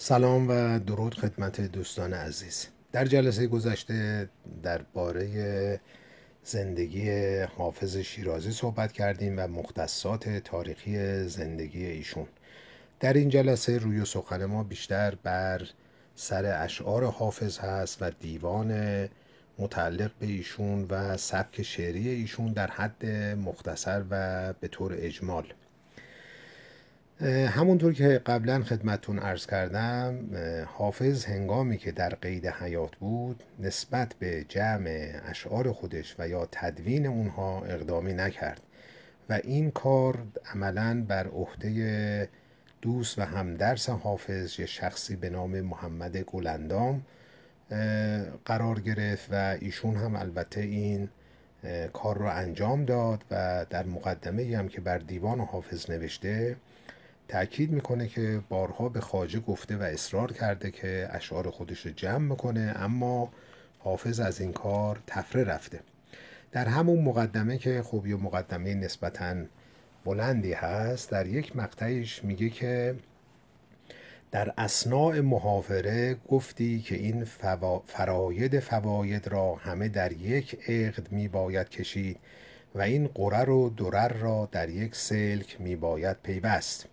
سلام و درود خدمت دوستان عزیز. در جلسه گذشته درباره زندگی حافظ شیرازی صحبت کردیم و مختصات تاریخی زندگی ایشون. در این جلسه روی سخن ما بیشتر بر سر اشعار حافظ هست و دیوان متعلق به ایشون و سبک شعری ایشون در حد مختصر و به طور اجمال. همونطور که قبلا خدمتون ارز کردم حافظ هنگامی که در قید حیات بود نسبت به جمع اشعار خودش و یا تدوین اونها اقدامی نکرد و این کار عملا بر عهده دوست و همدرس حافظ یه شخصی به نام محمد گلندام قرار گرفت و ایشون هم البته این کار رو انجام داد و در مقدمه هم که بر دیوان حافظ نوشته تأکید می‌کنه که بارها به خاجه گفته و اصرار کرده که اشعار خودش رو جمع می‌کنه اما حافظ از این کار تفره رفته. در همون مقدمه که خب یه مقدمه نسبتا بلندی هست در یک مقطعش میگه که در اسناع محافره گفتی که این فراید فواید را همه در یک عقد می باید کشید و این قرر و درر را در یک سلک می باید پیوست.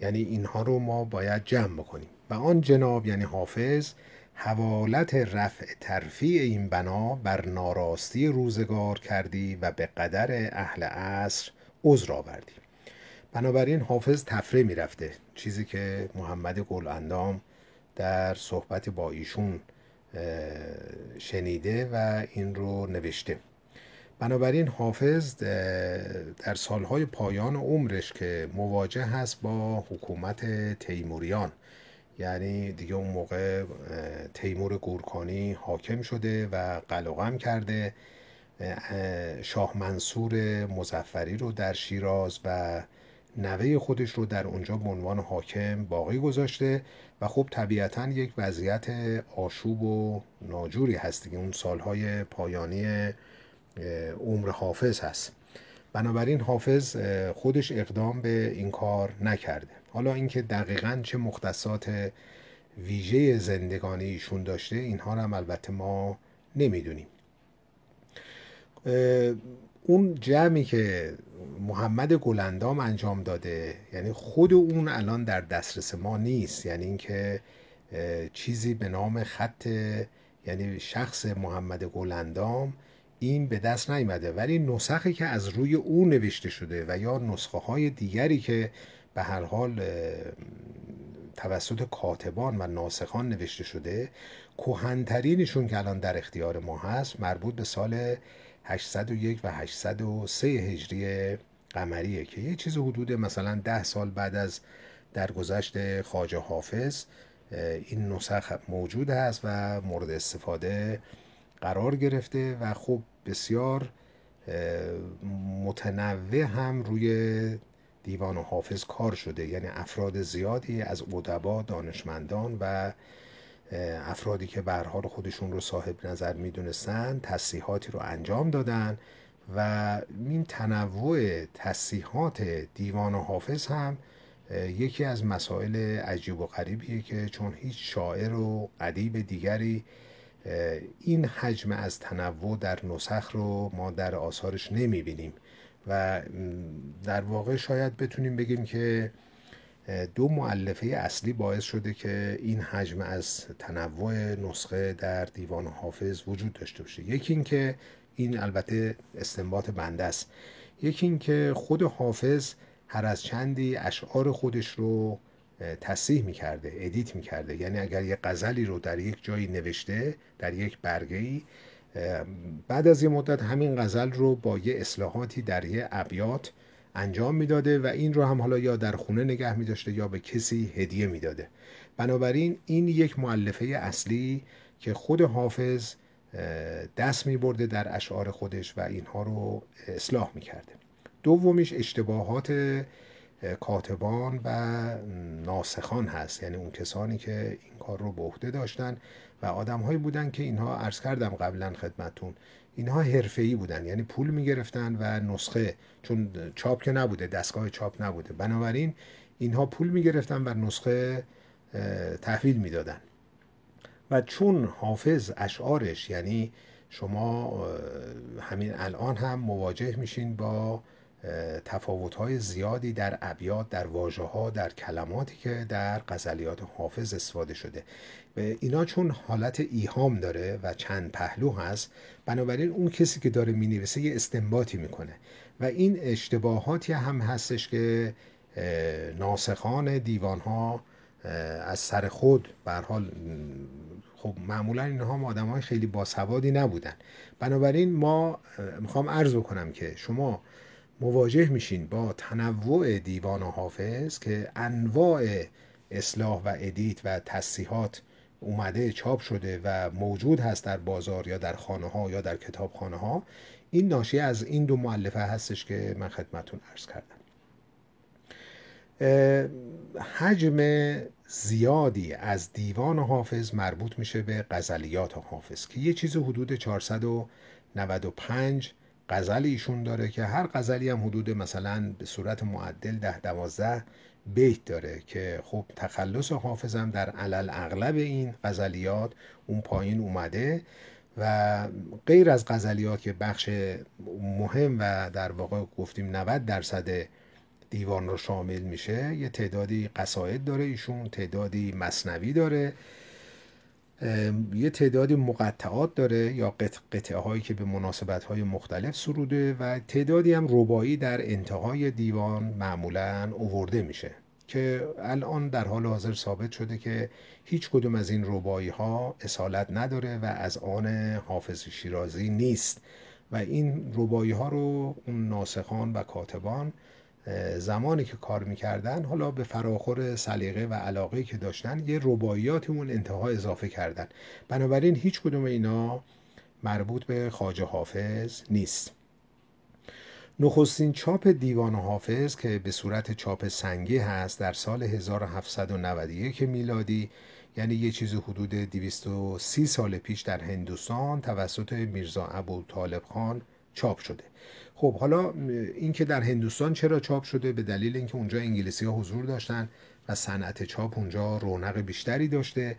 یعنی اینها رو ما باید جمع بکنیم. و آن جناب یعنی حافظ حوالت رفع ترفیع این بنا بر ناراستی روزگار کردی و به قدر اهل عصر عذر آوردی. بنابراین حافظ تفره می‌رفته. چیزی که محمد گل اندام در صحبت با ایشون شنیده و این رو نوشته. بنابراین حافظ در سالهای پایان عمرش که مواجه هست با حکومت تیموریان. یعنی دیگه اون موقع تیمور گورکانی حاکم شده و قلقم کرده. شاه منصور مزفری رو در شیراز و نوه خودش رو در اونجا به عنوان حاکم باقی گذاشته و خب طبیعتا یک وضعیت آشوب و ناجوری هست دیگه. اون سالهای پایانی عمر حافظ هست. بنابراین حافظ خودش اقدام به این کار نکرده. حالا اینکه دقیقا چه مختصات ویژه زندگانی ایشون داشته اینها رو هم البته ما نمی‌دونیم. اون جمعی که محمد گلندام انجام داده یعنی خود اون الان در دسترس ما نیست. یعنی اینکه چیزی به نام خط یعنی شخص محمد گلندام این به دست نیامده ولی نسخی که از روی او نوشته شده و یا نسخه های دیگری که به هر حال توسط کاتبان و ناسخان نوشته شده کهنترینشون که الان در اختیار ما هست مربوط به سال 801 و 803 هجری قمریه که یه چیز حدود مثلا ده سال بعد از درگذشت خاجه حافظ این نسخ موجود هست و مورد استفاده قرار گرفته و خب بسیار متنوع هم روی دیوان و حافظ کار شده. یعنی افراد زیادی از ادبا دانشمندان و افرادی که به حال خودشون رو صاحب نظر می‌دونستن تصیحاتی رو انجام دادن و این تنوع تصیحات دیوان و حافظ هم یکی از مسائل عجیب و غریبیه که چون هیچ شاعر و ادیب دیگری این حجم از تنوع در نسخ رو ما در آثارش نمی‌بینیم. و در واقع شاید بتونیم بگیم که دو معلفه اصلی باعث شده که این حجم از تنوع نسخه در دیوان حافظ وجود داشته باشه. یکی اینکه این البته استنباط بنده است. یکی اینکه خود حافظ هر از چندی اشعار خودش رو تصحیح می‌کرده ادیت می‌کرده. یعنی اگر یه غزلی رو در یک جایی نوشته در یک برگه ای بعد از یه مدت همین غزل رو با یه اصلاحاتی در یه ابیات انجام می‌داده و این رو هم حالا یا در خونه نگه میداشته یا به کسی هدیه می‌داده. بنابراین این یک معلفه اصلی که خود حافظ دست میبرده در اشعار خودش و اینها رو اصلاح می‌کرده. دومیش اشتباهات کاتبان و ناسخان هست. یعنی اون کسانی که این کار رو به عهده داشتن و آدم هایی بودن که اینها عرض کردم قبلا خدمتون اینها حرفه‌ای بودن. یعنی پول می‌گرفتن و نسخه چون چاپ که نبوده دستگاه چاپ نبوده. بنابراین اینها پول می‌گرفتن و نسخه تحویل می‌دادن. و چون حافظ اشعارش یعنی شما همین الان هم مواجه میشین با تفاوت‌های زیادی در ابیات در واژه ها در کلماتی که در غزلیات حافظ استفاده شده. اینا چون حالت ایهام داره و چند پهلو هست بنابراین اون کسی که داره می‌نویسه یه استنباطی می‌کنه. و این اشتباهاتی هم هستش که ناسخان دیوان ها از سر خود به حال خب معمولا اینها آدم های خیلی باسوادی نبودن. بنابراین ما می‌خوام عرض بکنم که شما مواجه میشین با تنوع دیوان و حافظ که انواع اصلاح و ادیت و تصیحات اومده چاپ شده و موجود هست در بازار یا در خانه ها یا در کتابخانه ها این ناشی از این دو معلفه هستش که من خدمتون عرض کردم. حجم زیادی از دیوان حافظ مربوط میشه به غزلیات حافظ که یه چیز حدود 495 غزل ایشون داره که هر غزلی هم حدود مثلا به صورت معدل ده دوازده بیت داره که خب تخلص حافظم در علل اغلب این غزلیات اون پایین اومده و غیر از غزلیات که بخش مهم و در واقع گفتیم 90 درصد دیوان رو شامل میشه یه تعدادی قصاید داره ایشون تعدادی مصنوی داره یه تعدادی مقطعات داره یا قطعه هایی که به مناسبت های مختلف سروده و تعدادی هم ربایی در انتهای دیوان معمولا اوورده میشه که الان در حال حاضر ثابت شده که هیچ کدوم از این ربایی ها اصالت نداره و از آن حافظ شیرازی نیست و این ربایی ها رو اون ناسخان و کاتبان زمانی که کار می‌کردن حالا به فراخور سلیقه و علاقه که داشتن یه رباعیاتی اون انتها اضافه کردن. بنابراین هیچ کدوم اینا مربوط به خاجه حافظ نیست. نخستین چاپ دیوان حافظ که به صورت چاپ سنگی هست در سال 1791 میلادی یعنی یه چیز حدود 230 سال پیش در هندوستان توسط میرزا ابو طالب خان چاپ شده. خب حالا اینکه در هندوستان چرا چاپ شده؟ به دلیل اینکه اونجا انگلیسی ها حضور داشتن و صنعت چاپ اونجا رونق بیشتری داشته.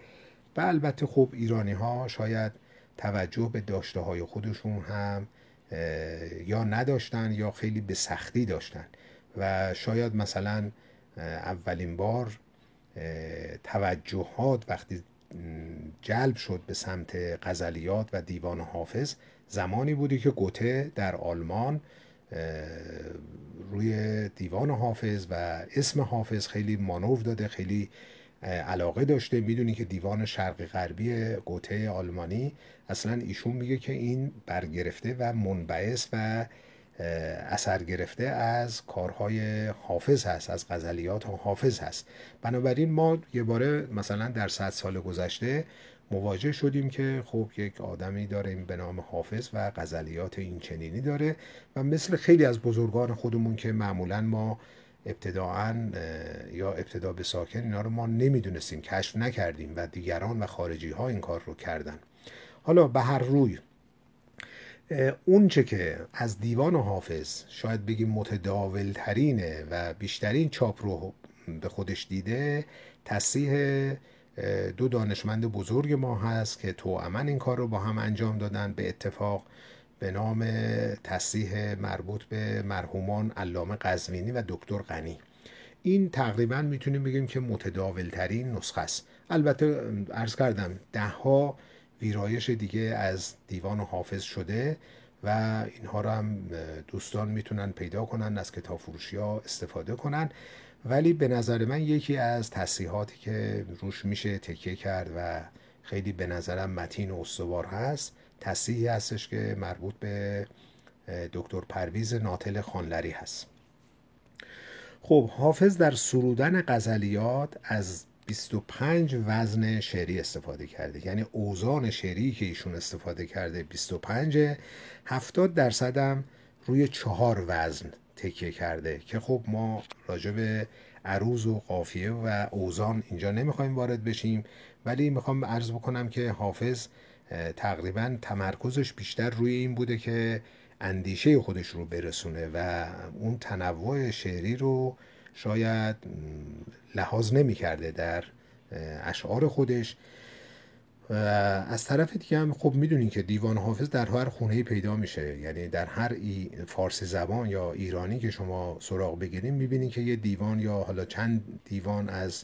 و البته خب ایرانی ها شاید توجه به داشته های خودشون هم یا نداشتن یا خیلی به سختی داشتن. و شاید مثلا اولین بار توجهات وقتی جلب شد به سمت غزلیات و دیوان حافظ زمانی بودی که گوته در آلمان روی دیوان حافظ و اسم حافظ خیلی مانور داده خیلی علاقه داشته. می‌دونی که دیوان شرقی غربی گوته آلمانی اصلا ایشون میگه که این برگرفته و منبعث و اثر گرفته از کارهای حافظ هست از غزلیات حافظ هست. بنابراین ما یه باره مثلا در صد سال گذشته مواجه شدیم که خب یک آدمی داریم به نام حافظ و غزلیات این چنینی داره و مثل خیلی از بزرگان خودمون که معمولا ما ابتداعا یا ابتدا به ساکن اینا رو ما نمی‌دونستیم کشف نکردیم و دیگران و خارجی ها این کار رو کردن. حالا به هر روی اون چه که از دیوان حافظ شاید بگیم متداول ترینه و بیشترین چاپ رو به خودش دیده تصیح دو دانشمند بزرگ ما هست که تو امن این کار رو با هم انجام دادن. به اتفاق به نام تصیح مربوط به مرحومان علامه قزوینی و دکتر غنی. این تقریبا می‌تونیم بگیم که متداول ترین نسخه است. البته ارز کردم ده ها ویرایش دیگه از دیوان و حافظ شده و اینها رو هم دوستان می‌تونن پیدا کنن از کتاب فروشی ها استفاده کنن. ولی به نظر من یکی از تصیحاتی که روش میشه تکیه کرد و خیلی به نظرم متین و استوار هست تصیحی هستش که مربوط به دکتر پرویز ناتل خانلری هست. خب حافظ در سرودن غزلیات از 25 وزن شعری استفاده کرده. یعنی اوزان شعری که ایشون استفاده کرده 25 70 درصد هم روی چهار وزن تکیه کرده که خب ما راجع به عروض و قافیه و اوزان اینجا نمی‌خوایم وارد بشیم ولی می‌خوام عرض بکنم که حافظ تقریبا تمرکزش بیشتر روی این بوده که اندیشه خودش رو برسونه و اون تنوع شعری رو شاید لحاظ نمی کرده در اشعار خودش. از طرف دیگه هم خب می‌دونین که دیوان حافظ در هر خونه پیدا میشه. یعنی در هر ای فارسی زبان یا ایرانی که شما سراغ بگیریم می‌بینین که یه دیوان یا حالا چند دیوان از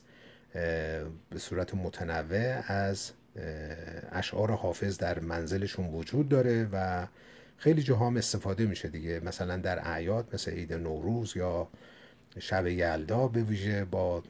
به صورت متنوع از اشعار حافظ در منزلشون وجود داره و خیلی جاها هم استفاده میشه دیگه. مثلا در اعیاد مثل عید نوروز یا شب یلدا به ویژه با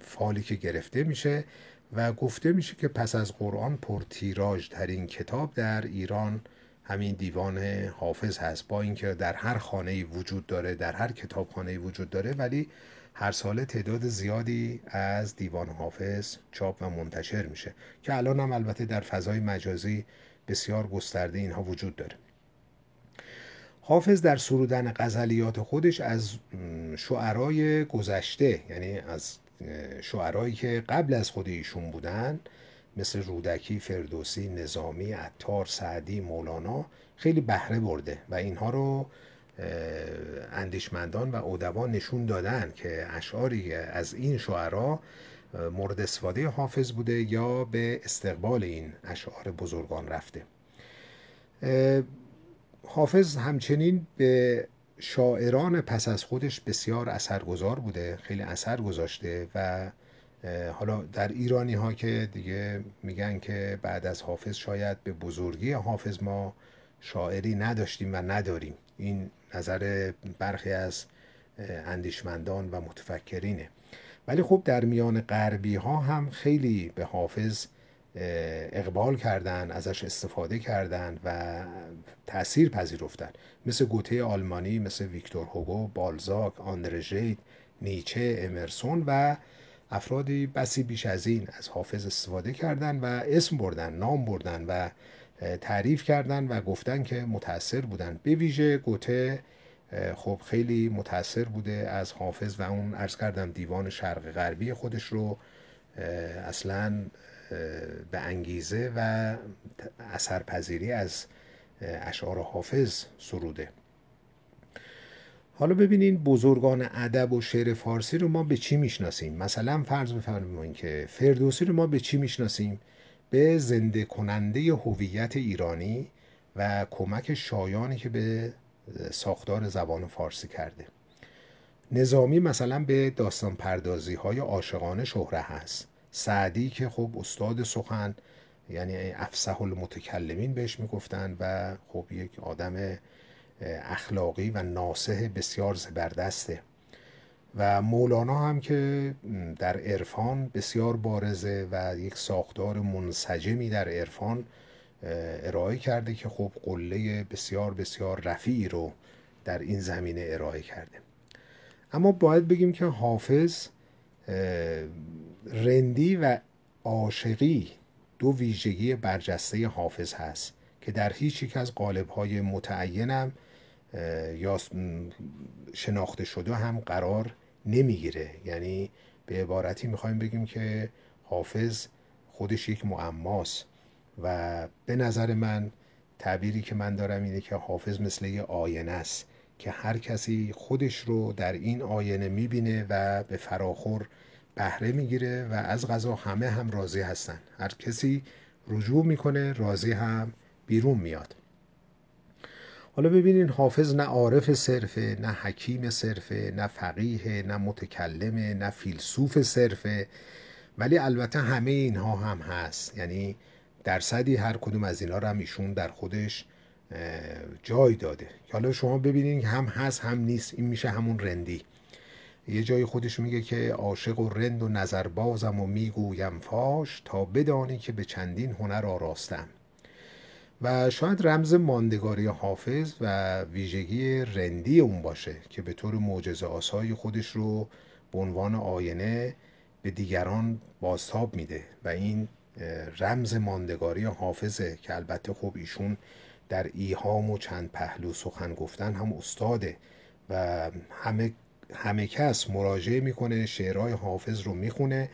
فالی که گرفته میشه. و گفته میشه که پس از قرآن پرتیراژ ترین کتاب در ایران همین دیوان حافظ هست با اینکه در هر خانه وجود داره در هر کتابخانه وجود داره ولی هر ساله تعداد زیادی از دیوان حافظ چاپ و منتشر میشه که الان هم البته در فضای مجازی بسیار گسترده اینها وجود داره. حافظ در سرودن غزلیات خودش از شعرای گذشته یعنی از شعرهایی که قبل از خود ایشون بودن مثل رودکی، فردوسی، نظامی، عطار، سعدی، مولانا خیلی بهره برده و اینها رو اندیشمندان و ادبا نشون دادن که اشعاری از این شعرا مورد استفاده حافظ بوده یا به استقبال این اشعار بزرگان رفته. حافظ همچنین به شاعران پس از خودش بسیار اثرگذار بوده خیلی اثر گذاشته و حالا در ایرانی ها که دیگه میگن که بعد از حافظ شاید به بزرگی حافظ ما شاعری نداشتیم و نداریم. این نظر برخی از اندیشمندان و متفکرینه. ولی خب در میان غربی ها هم خیلی به حافظ اقبال کردن ازش استفاده کردن و تاثیر پذیرفتن. مثل گوته آلمانی مثل ویکتور هوگو بالزاک آندره نیچه امرسون و افرادی بسی بیش از این از حافظ استفاده کردن و اسم بردن نام بردن و تعریف کردن و گفتن که متاثر بودن. به ویژه گوته خب خیلی متاثر بوده از حافظ و اون ارز کردم دیوان شرق غربی خودش رو. اصلا به انگیزه و اثرپذیری از اشعار حافظ سروده. حالا ببینین بزرگان ادب و شعر فارسی رو ما به چی می‌شناسیم؟ مثلا فرض بفرمایید که فردوسی رو ما به چی می‌شناسیم؟ به زنده کننده هویت ایرانی و کمک شایانی که به ساختار زبان فارسی کرده. نظامی مثلا به داستان پردازی های عاشقانه شهره هست. سعدی که خب استاد سخن یعنی افسح المتکلمین بهش می‌گفتن و خب یک آدم اخلاقی و ناسه بسیار زبردسته. و مولانا هم که در عرفان بسیار بارزه و یک ساختار منسجمی در عرفان ارائه کرده که خب قله بسیار بسیار رفیعی رو در این زمینه ارائه کرده. اما باید بگیم که حافظ رندی و عاشقی دو ویژگی برجسته حافظ هست که در هیچ یک از قالب‌های متعینم یا شناخته شده هم قرار نمی‌گیره. یعنی به عبارتی می‌خوایم بگیم که حافظ خودش یک معماست و به نظر من تعبیری که من دارم اینه که حافظ مثل یه آینه است که هر کسی خودش رو در این آینه می‌بینه و به فراخور بهره می‌گیره و از غذا همه هم راضی هستن. هر کسی رجوع می‌کنه راضی هم بیرون میاد. حالا ببینین حافظ نه عارف صرفه نه حکیم صرفه نه فقیه نه متکلمه نه فیلسوف صرفه. ولی البته همه اینها هم هست. یعنی درصدی هر کدوم از اینا رو هم ایشون در خودش جای داده. حالا شما ببینین هم هست هم نیست. این میشه همون رندی. یه جای خودش میگه که عاشق و رند و نظربازم و می‌گویم فاش تا بدانی که به چندین هنر آراستم. و شاید رمز ماندگاری حافظ و ویژگی رندی اون باشه که به طور معجزه آسای خودش رو به عنوان آینه به دیگران بازتاب میده. و این رمز ماندگاری حافظه که البته خب ایشون در ایهام و چند پهلو سخن گفتن هم استاده و همه همه کس مراجعه می‌کنه شعرهای حافظ رو می‌خونه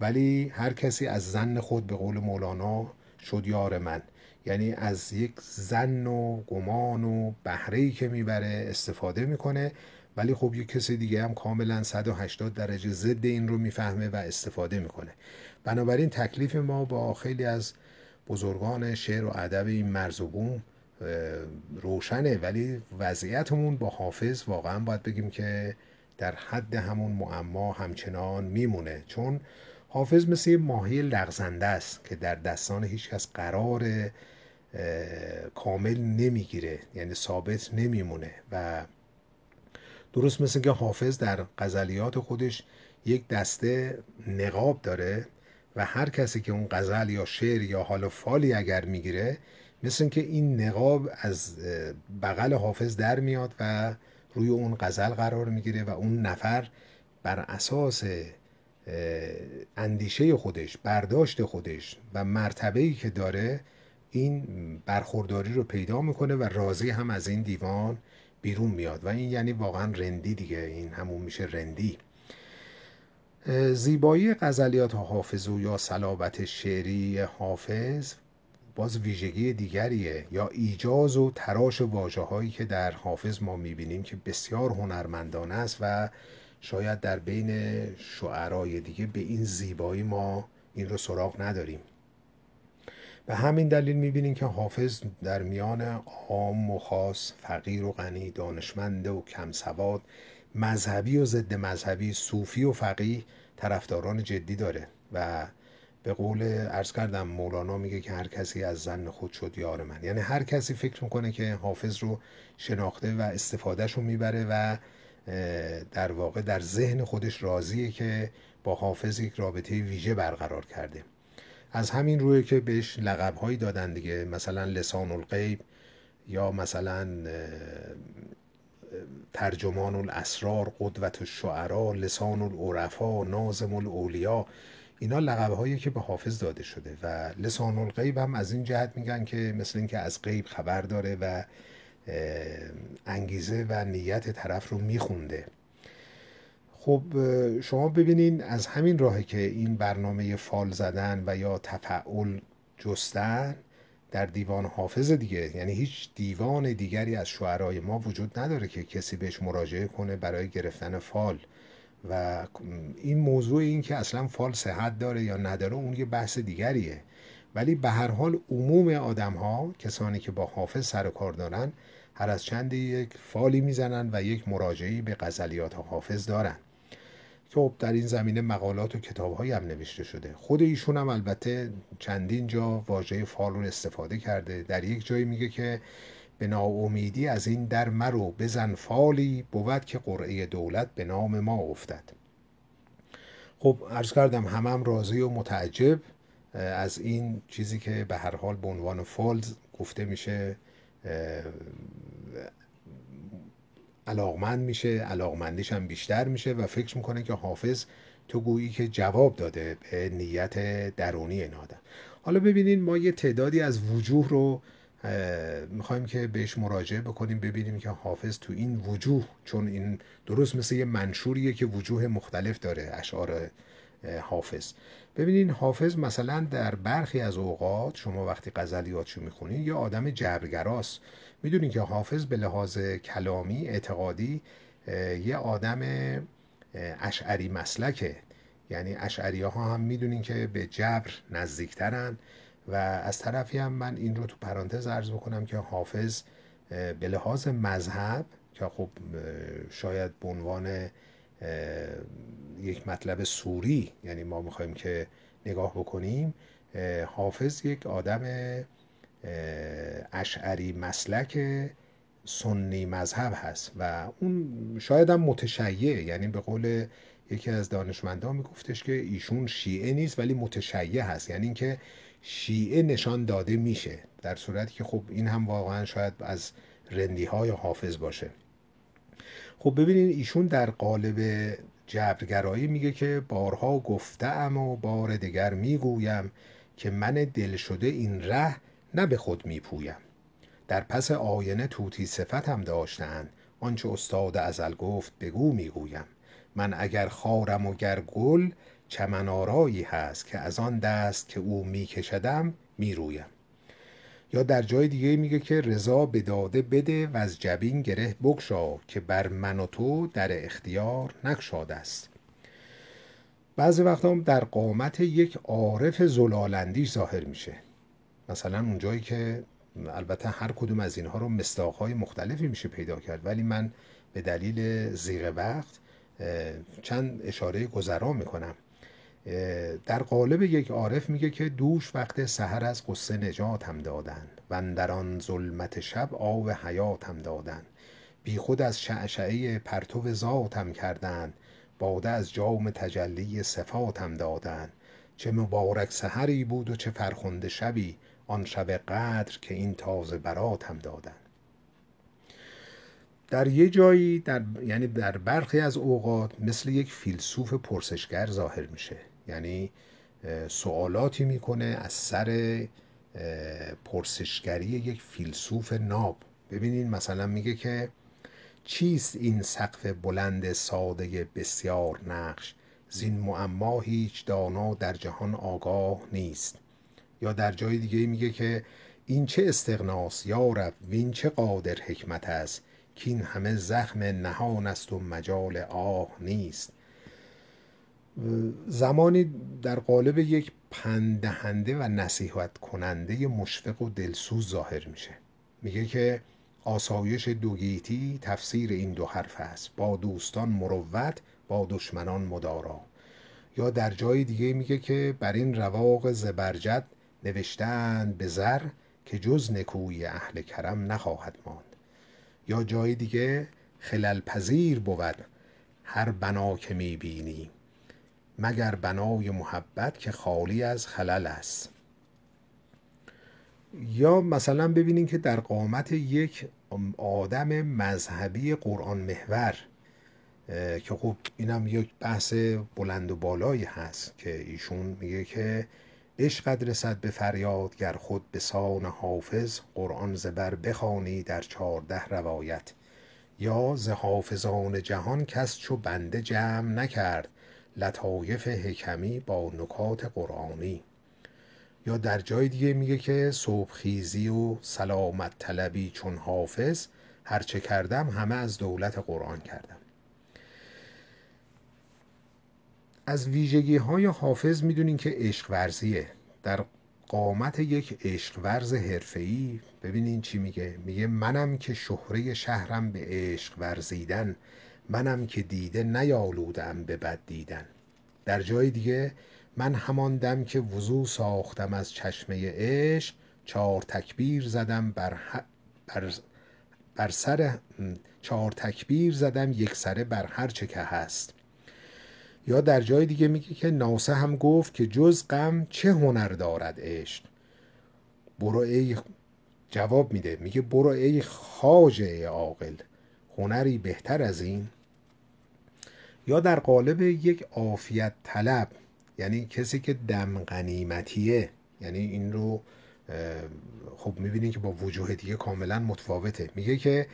ولی هر کسی از زن خود به قول مولانا شد یار من. یعنی از یک زن و گمان و بهره که می‌بره استفاده می‌کنه ولی خب یک کسی دیگه هم کاملا 180 درجه ضد این رو می‌فهمه و استفاده می‌کنه. بنابراین تکلیف ما با خیلی از بزرگان شعر و ادب این مرز و بوم روشنه ولی وضعیتمون با حافظ واقعا باید بگیم که در حد همون معما همچنان میمونه چون حافظ مثل یه ماهی لغزنده است که در دستان هیچ کس قرار کامل نمی‌گیره یعنی ثابت نمیمونه و درست مثل که حافظ در غزلیات خودش یک دسته نقاب داره و هر کسی که اون غزل یا شعر یا حال فالی اگر می‌گیره مثل که این نقاب از بغل حافظ در میاد و روی اون غزل قرار می‌گیره و اون نفر بر اساس اندیشه خودش برداشت خودش و مرتبه‌ای که داره این برخورداری رو پیدا می‌کنه و راضی هم از این دیوان بیرون میاد. و این یعنی واقعا رندی دیگه این همون میشه رندی. زیبایی غزلیات حافظ و یا صلابت شعری حافظ باز ویژگی دیگریه. یا ایجاز و تراش واجه هایی که در حافظ ما می‌بینیم که بسیار هنرمندانه است و شاید در بین شعرای دیگه به این زیبایی ما این رو سراغ نداریم. به همین دلیل می‌بینیم که حافظ در میان عام و خاص فقیر و غنی دانشمند و کم سواد مذهبی و ضد مذهبی صوفی و فقیه طرفداران جدی داره و به قول ارز کردم مولانا میگه که هر کسی از زن خود شد یار من. یعنی هر کسی فکر می‌کنه که حافظ رو شناخته و استفادهش رو می‌بره و در واقع در ذهن خودش راضیه که با حافظ یک رابطه ویژه برقرار کرده. از همین روی که بهش لقب هایی دادن دیگه مثلا لسان الغیب یا مثلا ترجمان الاسرار قدوت الشعرا لسان العرفا نازم الاولیا اینا لقب هایی که به حافظ داده شده و لسان الغیب هم از این جهت میگن که مثل اینکه از غیب خبر داره و انگیزه و نیت طرف رو میخونده. خب شما ببینین از همین راهی که این برنامه فال زدن و یا تفعول جستن در دیوان حافظ دیگه. یعنی هیچ دیوان دیگری از شعرهای ما وجود نداره که کسی بهش مراجعه کنه برای گرفتن فال. و این موضوع این که اصلا فال صحت داره یا نداره اون یه بحث دیگریه. ولی به هر حال عموم آدم ها کسانی که با حافظ سر کار دارن هر از چندی یک فالی می‌زنن و یک مراجعی به غزلیات حافظ دارن. خب در این زمینه مقالات و کتابهایی هم نوشته شده. خود ایشون هم البته چندین جا واژه فال رو استفاده کرده. در یک جایی میگه که به ناامیدی از این در مرو بزن فالی بود که قرعه دولت به نام ما افتد. خب عرض کردم همم راضی و متعجب از این چیزی که به هر حال به عنوان فالز گفته میشه علاقمند میشه علاقمندیش هم بیشتر میشه و فکر می‌کنه که حافظ تو گویی که جواب داده به نیت درونی این آدم حالا ببینین ما یه تعدادی از وجوه رو می‌خوایم که بهش مراجعه بکنیم ببینیم که حافظ تو این وجوه چون این درست مثل یه منشوریه که وجوه مختلف داره اشعار حافظ. ببینین حافظ مثلا در برخی از اوقات شما وقتی غزلیاتشو می‌خونین یه آدم جبرگراست. می‌دونین که حافظ به لحاظ کلامی اعتقادی یه آدم اشعری مسلکه. یعنی اشعری ها هم می‌دونین که به جبر نزدیکترن. و از طرفی هم من این رو تو پرانتز عرض بکنم که حافظ به لحاظ مذهب که خب شاید به عنوان یک مطلب سوری یعنی ما می‌خوایم که نگاه بکنیم حافظ یک آدم اشعری مسلک سنی مذهب هست و اون شاید هم متشیع یعنی به قول یکی از دانشمندان میگفتش که ایشون شیعه نیست ولی متشیع هست. یعنی اینکه شیعه نشان داده میشه در صورتی که خب این هم واقعا شاید از رندی های حافظ باشه. خب ببینید ایشون در قالب جبرگرایی میگه که بارها گفتم و بار دیگر می‌گویم که من دل شده این ره نه به خود میپویم. در پس آینه توتی صفتم داشتن آنچه استاد ازل گفت بگو می‌گویم. من اگر خارم و گر گل چمن آرایی هست که از آن دست که او میکشدم می‌رویم. یا در جای دیگه میگه که رضا به داده بده و از جبین گره بگشا که بر من و تو در اختیار نکشاد است. بعضی وقتا هم در قامت یک عارف زلالندی ظاهر میشه. مثلا اونجایی که البته هر کدوم از اینها رو مستاقهای مختلفی میشه پیدا کرد ولی من به دلیل زیغ وقت چند اشاره گذرا می‌کنم. در قالب یک عارف میگه که دوش وقت سحر از قصه نجاتم دادن و در آن ظلمت شب آب حیاتم دادن. بی خود از شعشعه پرتو ذاتم کردن باده از جام تجلی صفاتم دادن. چه مبارک سحری بود و چه فرخنده شبی آن شب قدر که این تازه براتم دادن. در یه جایی در یعنی در برخی از اوقات مثل یک فیلسوف پرسشگر ظاهر میشه. یعنی سوالاتی می‌کنه از سر پرسشگری یک فیلسوف ناب. ببینین مثلا میگه که چیست این سقف بلند ساده بسیار نقش؟ زین معما هیچ دانا در جهان آگاه نیست. یا در جای دیگه میگه که این چه استغناس یا رب وین چه قادر حکمت است؟ که این همه زخم نهان است و مجال آه نیست. زمانی در قالب یک پندهنده و نصیحت کننده مشفق و دلسوز ظاهر میشه. میگه که آسایش دوگیتی تفسیر این دو حرف است. با دوستان مروت با دشمنان مدارا. یا در جای دیگه میگه که بر این رواق زبرجد نوشتند به زر که جز نکوی اهل کرم نخواهد ماند. یا جای دیگه خلل پذیر بود هر بنا که می‌بینی. مگر بنای محبت که خالی از خلل است. یا مثلا ببینیم که در قامت یک آدم مذهبی قرآن محور که خب اینم یک بحث بلند و بالایی هست که ایشون میگه که عشقت رسد به فریاد گر خود به سان حافظ قرآن زبر بخوانی در چهارده روایت. یا ز حافظان جهان کس چو بنده جمع نکرد. لطایف حکمی با نکات قرآنی. یا در جای دیگه میگه که صبحخیزی و سلامت طلبی چون حافظ هرچه کردم همه از دولت قرآن کردم. از ویژگی های حافظ می‌دونین که عشق ورزیه در قامت یک عشق ورز حرفه‌ای ببینین چی میگه. میگه منم که شهره شهرم به عشق ورزیدن منم که دیده نیالودم به بد دیدن. در جای دیگه من همان دم که وضو ساختم از چشمه عشق چهار تکبیر زدم بر, بر... بر سر چهار تکبیر زدم یک سره بر هر چه که هست. یا در جای دیگه میگه که ناسه هم گفت که جز غم چه هنر دارد عشق؟ برو ای جواب میده. میگه برو ای خاجه عاقل هنری بهتر از این. یا در قالب یک عافیت طلب یعنی کسی که دم غنیمتیه یعنی این رو خب می‌بینید که با وجوه دیگه کاملا متفاوته. میگه که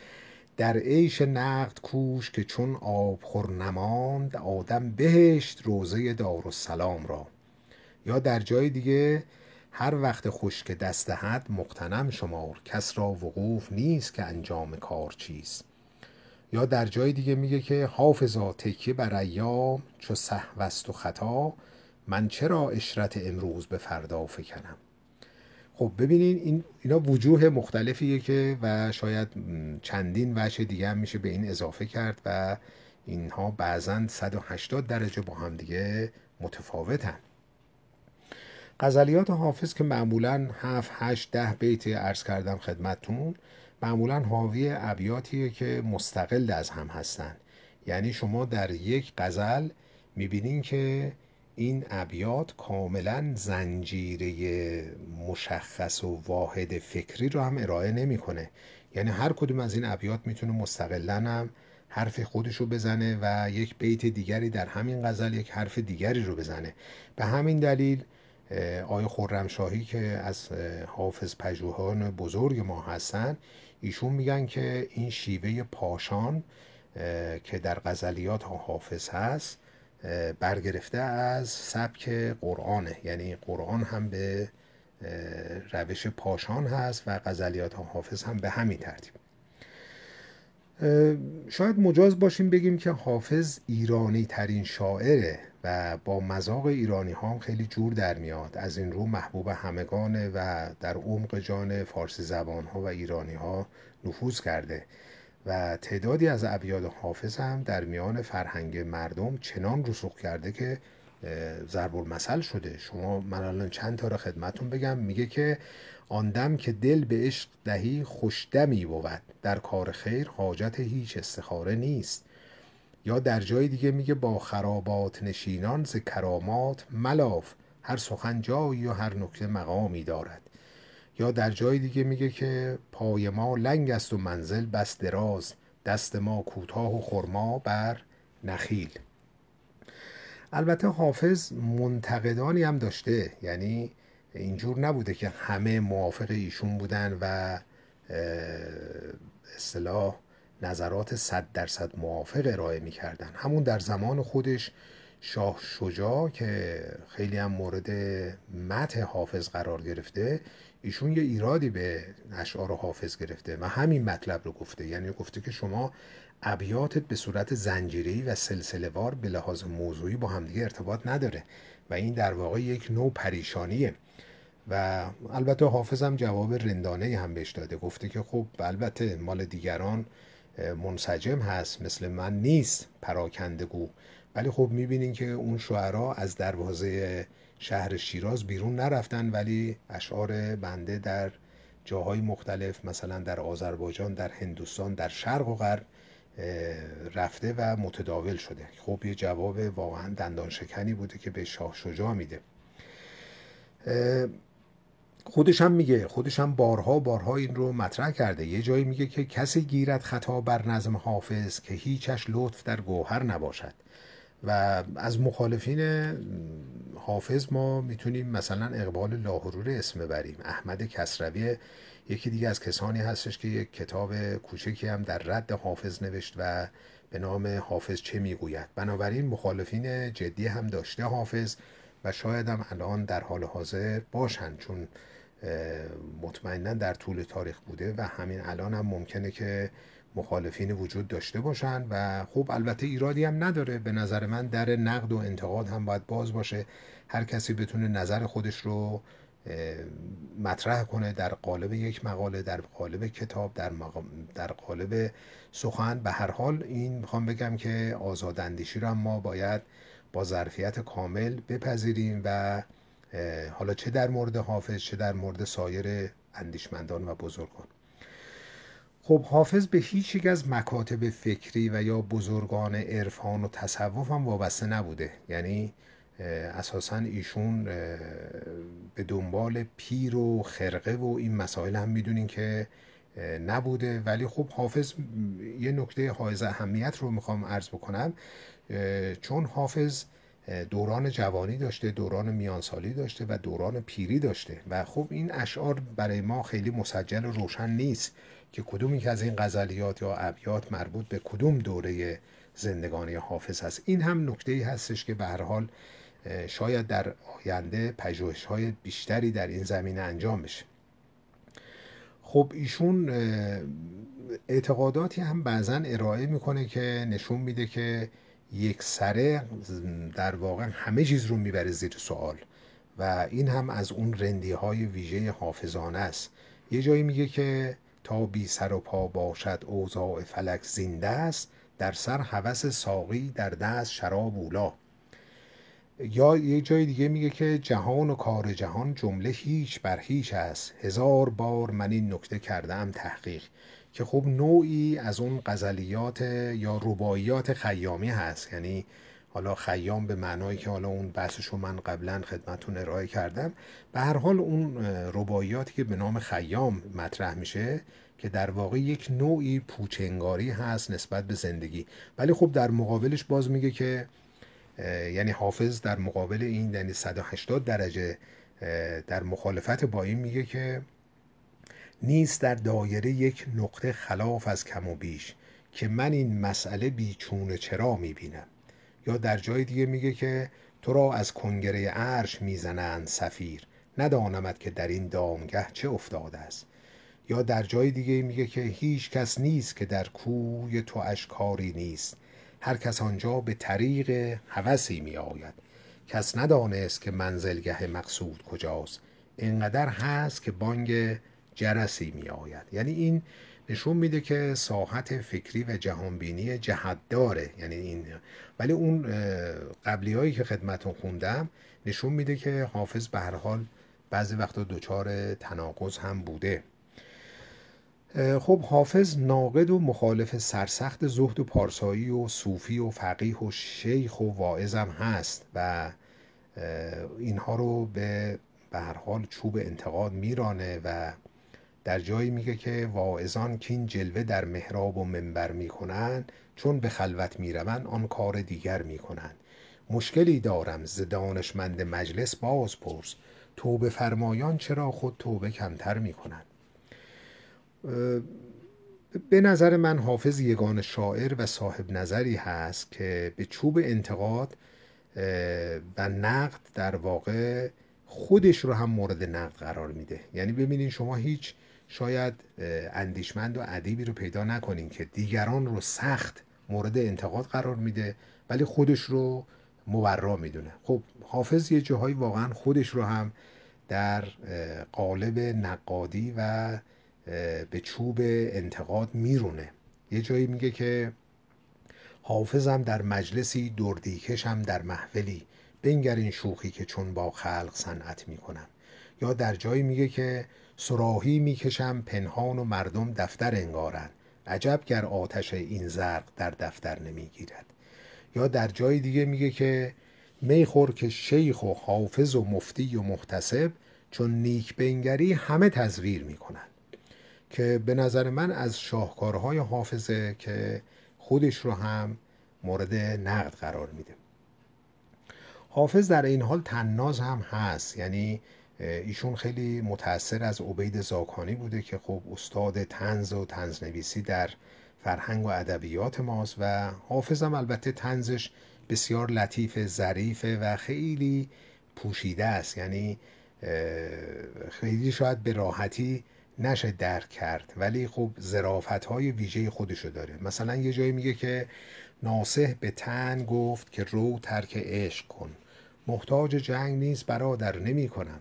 در عیش نقد کوش که چون آبخور نماند آدم بهشت روزه دارالسلام را. یا در جای دیگه هر وقت خشک دست دهد مقتنم شمار. کس را وقوف نیست که انجام کار چیست. یا در جای دیگه میگه که حافظا تکیه بر ایام چو سهوست و خطا من چرا اشرت امروز به فردا فکنم؟ خب ببینین این اینا وجوه مختلفیه که و شاید چندین وجه دیگه هم میشه به این اضافه کرد و اینها بعضا 180 درجه با هم دیگه متفاوتن. غزلیات حافظ که معمولا 7 8 ده بیت عرض کردم خدمتتون معمولا حاوی ابیاتیه که مستقل از هم هستن. یعنی شما در یک غزل می‌بینین که این ابیات کاملا زنجیره مشخص و واحد فکری رو هم ارائه نمی‌کنه. یعنی هر کدوم از این ابیات می‌تونه مستقلا هم حرف خودش رو بزنه و یک بیت دیگری در همین غزل یک حرف دیگری رو بزنه. به همین دلیل آقای خرمشاهی که از حافظ پژوهان بزرگ ما هستن ایشون میگن که این شیوه پاشان که در غزلیات حافظ هست برگرفته از سبک قرآنه. یعنی قرآن هم به روش پاشان هست و غزلیات حافظ هم به همین ترتیب. شاید مجاز باشیم بگیم که حافظ ایرانی ترین شاعره. و با مذاق ایرانی ها خیلی جور در میاد. از این رو محبوب همگانه و در عمق جان فارسی زبان ها و ایرانی ها نفوذ کرده و تعدادی از ابیات حافظ هم در میان فرهنگ مردم چنان رسوخ کرده که ضرب المثل شده. شما من الان چند تا رو خدمتون بگم. میگه که آندم که دل به عشق دهی خوشدمی بود. در کار خیر حاجت هیچ استخاره نیست. یا در جای دیگه میگه با خرابات نشینان ز کرامات ملاف هر سخن جایی و هر نکته مقامی دارد. یا در جای دیگه میگه که پای ما لنگ است و منزل بس دراز دست ما کوتاه و خرما بر نخیل. البته حافظ منتقدانی هم داشته یعنی اینجور نبوده که همه موافق ایشون بودن و اصطلاح نظرات صد درصد موافق ارائه می‌کردن. همون در زمان خودش شاه شجاع که خیلی هم مورد مت حافظ قرار گرفته ایشون یه ایرادی به اشعار حافظ گرفته و همین مطلب رو گفته. یعنی گفته که شما ابیاتت به صورت زنجیری و سلسله وار به لحاظ موضوعی با همدیگه ارتباط نداره و این در واقع یک نوع پریشانیه. و البته حافظم جواب رندانه هم بهش داده. گفته که خب البته مال دیگران منسجم هست مثل من نیست پراکندگو ولی خب می‌بینین که اون شعرا از دروازه شهر شیراز بیرون نرفتن ولی اشعار بنده در جاهای مختلف مثلا در آذربایجان در هندوستان در شرق و غرب رفته و متداول شده. خب یه جواب واقعا دندان شکنی بوده که به شاه شجاع میده. خودش هم میگه خودش هم بارها بارها این رو مطرح کرده. یه جایی میگه که کسی گیرد خطا بر نظم حافظ که هیچش لطف در گوهر نباشد. و از مخالفین حافظ ما می‌تونیم مثلا اقبال لاهرور اسم ببریم. احمد کسروی یکی دیگه از کسانی هستش که یک کتاب کوچکی هم در رد حافظ نوشت و به نام حافظ چه می‌گوید. بنابراین مخالفین جدی هم داشته حافظ. و شاید هم الان در حال حاضر باشند چون مطمئنا در طول تاریخ بوده و همین الان هم ممکنه که مخالفین وجود داشته باشند و خب البته ایرادی هم نداره. به نظر من در نقد و انتقاد هم باید باز باشه. هر کسی بتونه نظر خودش رو مطرح کنه در قالب یک مقاله در قالب کتاب در, در قالب سخن. به هر حال این می‌خوام بگم که آزاداندیشی رو ما باید با ظرفیت کامل بپذیریم و حالا چه در مورد حافظ چه در مورد سایر اندیشمندان و بزرگان. خب حافظ به هیچ یک از مکاتب فکری و یا بزرگان عرفان و تصوف هم وابسته نبوده. یعنی اساسا ایشون به دنبال پیر و خرقه و این مسائل هم می‌دونین که نبوده. ولی خب حافظ یه نکته حائز اهمیت رو می‌خوام عرض بکنم. چون حافظ دوران جوانی داشته دوران میانسالی داشته و دوران پیری داشته. و خب این اشعار برای ما خیلی مسجل و روشن نیست که کدومی که از این غزلیات یا ابیات مربوط به کدوم دوره زندگانی حافظ هست. این هم نکته ای هستش که به هر حال شاید در آینده پژوهش های بیشتری در این زمینه انجام بشه. خب ایشون اعتقاداتی هم بعضا ارائه می‌کنه که نشون میده که یک سره در واقع همه چیز رو می‌بره زیر سوال. و این هم از اون رندی های ویژه حافظانه است. یه جایی میگه که تا بی سر و پا باشد اوضاع فلک زنده است در سر هوس ساقی در دست شراب اولا. یا یه جای دیگه میگه که جهان و کار جهان جمله هیچ بر هیچ است. هزار بار من این نکته کردم تحقیق. که خب نوعی از اون غزلیات یا رباعیات خیامی هست. یعنی حالا خیام به معنایی که حالا اون بحثشو من قبلا خدمتون ارائه کردم به هر حال اون رباعیاتی که به نام خیام مطرح میشه که در واقع یک نوعی پوچنگاری هست نسبت به زندگی. ولی خب در مقابلش باز میگه که یعنی حافظ در مقابل این یعنی 180 درجه در مخالفت با این میگه که نیست در دایره یک نقطه خلاف از کم و بیش که من این مسئله بیچون چرا می‌بینم؟ یا در جای دیگه میگه که تو را از کنگره عرش می‌زنند سفیر ندانمد که در این دامگه چه افتاده است. یا در جای دیگه میگه که هیچ کس نیست که در کوی تو اشکاری نیست. هر کس آنجا به طریق هوسی می آید کس ندانست که منزلگه مقصود کجاست. اینقدر هست که بانگ جرسی می آید یعنی این نشون میده که ساحت فکری و جهانبینی جهت داره یعنی این. ولی اون قبلی هایی که خدمتون خوندم نشون میده که حافظ به هر حال بعضی وقتا دچار تناقض هم بوده. خب حافظ ناقد و مخالف سرسخت زهد و پارسایی و صوفی و فقیه و شیخ و واعظ هم هست و اینها رو به به هر حال چوب انتقاد میرانه و در جایی میگه که واعظان که این جلوه در محراب و منبر می‌کنن چون به خلوت می‌روند آن کار دیگر می‌کنند. مشکلی دارم ز دانشمند مجلس باز پرس. توبه فرمایان چرا خود توبه کمتر می‌کنند؟ به نظر من حافظ یگان شاعر و صاحب نظری هست که به چوب انتقاد و نقد در واقع خودش رو هم مورد نقد قرار میده. یعنی ببینین شما هیچ شاید اندیشمند و ادیبی رو پیدا نکنین که دیگران رو سخت مورد انتقاد قرار میده ولی خودش رو مورا می‌دونه. خب حافظ یه جاهایی واقعا خودش رو هم در قالب نقادی و به چوب انتقاد میرونه. یه جایی میگه که حافظم در مجلسی دردیکشم در محفلی. بنگر این شوخی که چون با خلق صنعت می‌کنم. یا در جایی میگه که سراحی می‌کشم پنهان و مردم دفتر انگارن عجب گر آتش این زرق در دفتر نمی‌گیرد. یا در جای دیگه میگه که میخور که شیخ و حافظ و مفتی و محتسب چون نیک بنگری همه تزویر می‌کنن که به نظر من از شاهکارهای حافظه که خودش رو هم مورد نقد قرار میده. حافظ در این حال تناز هم هست. یعنی ایشون خیلی متاثر از عبید زاکانی بوده که خب استاد تنز و تنزنویسی در فرهنگ و ادبیات ماست و حافظم البته تنزش بسیار لطیف ظریفه و خیلی پوشیده است. یعنی خیلی شاید به راحتی نشه درک کرد ولی خب زرافت های ویژه خودشو داره. مثلا یه جایی میگه که ناسه به تن گفت که رو ترک عشق کن. محتاج جنگ نیست برادر نمی کنم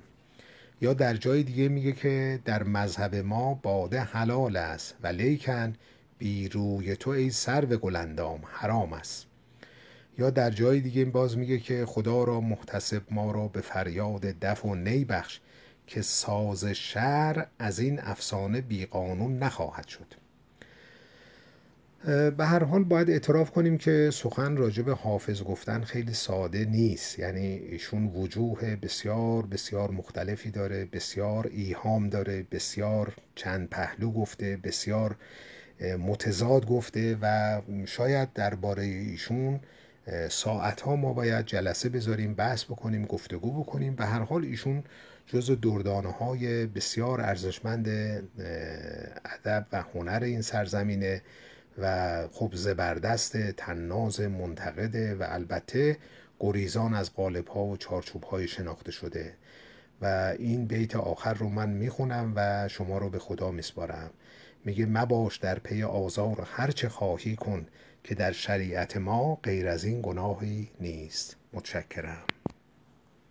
یا در جای دیگه میگه که در مذهب ما باده حلال است و لیکن بی روی تو ای سرو گلندام حرام است. یا در جای دیگه باز میگه که خدا را محتسب ما را به فریاد دف و نی بخش که ساز شر از این افسانه بیقانون نخواهد شد. به هر حال باید اعتراف کنیم که سخن راجب حافظ گفتن خیلی ساده نیست. یعنی ایشون وجوه بسیار بسیار مختلفی داره بسیار ایهام داره بسیار چند پهلو گفته بسیار متضاد گفته و شاید درباره ایشون ساعت ها ما باید جلسه بذاریم بحث بکنیم گفتگو بکنیم. به هر حال ایشون جز دردانه های بسیار ارزشمند ادب و هنر این سرزمینه. و خب زبردست تناز منتقده و البته گریزان از قالب ها و چارچوب های شناخته شده. و این بیت آخر رو من می‌خونم و شما رو به خدا میسپارم. میگه مباش در پی آزار هر چه خواهی کن که در شریعت ما غیر از این گناهی نیست. متشکرم.